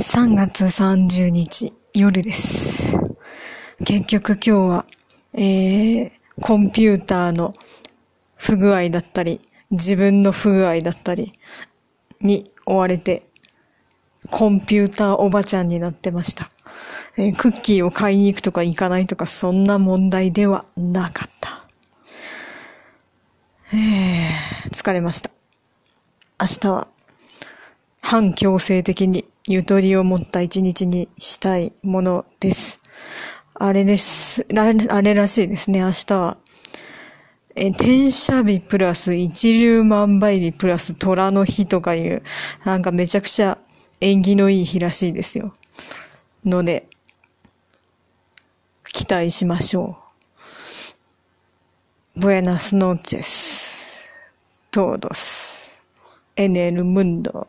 3月30日夜です。結局今日は、えー、コンピューターの不具合だったり、自分の不具合だったりに追われて、コンピューターおばちゃんになってました。えークッキーを買いに行くとか行かないとか、そんな問題ではなかった。えー、疲れました。明日は、反強制的にゆとりを持った一日にしたいものです。あれです。あれらしいですね、明日は。え、転写日プラス一粒万倍日プラス虎の日とかいう、なんかめちゃくちゃ縁起のいい日らしいですよ。ので、期待しましょう。Buenas noches. Todos. En el mundo.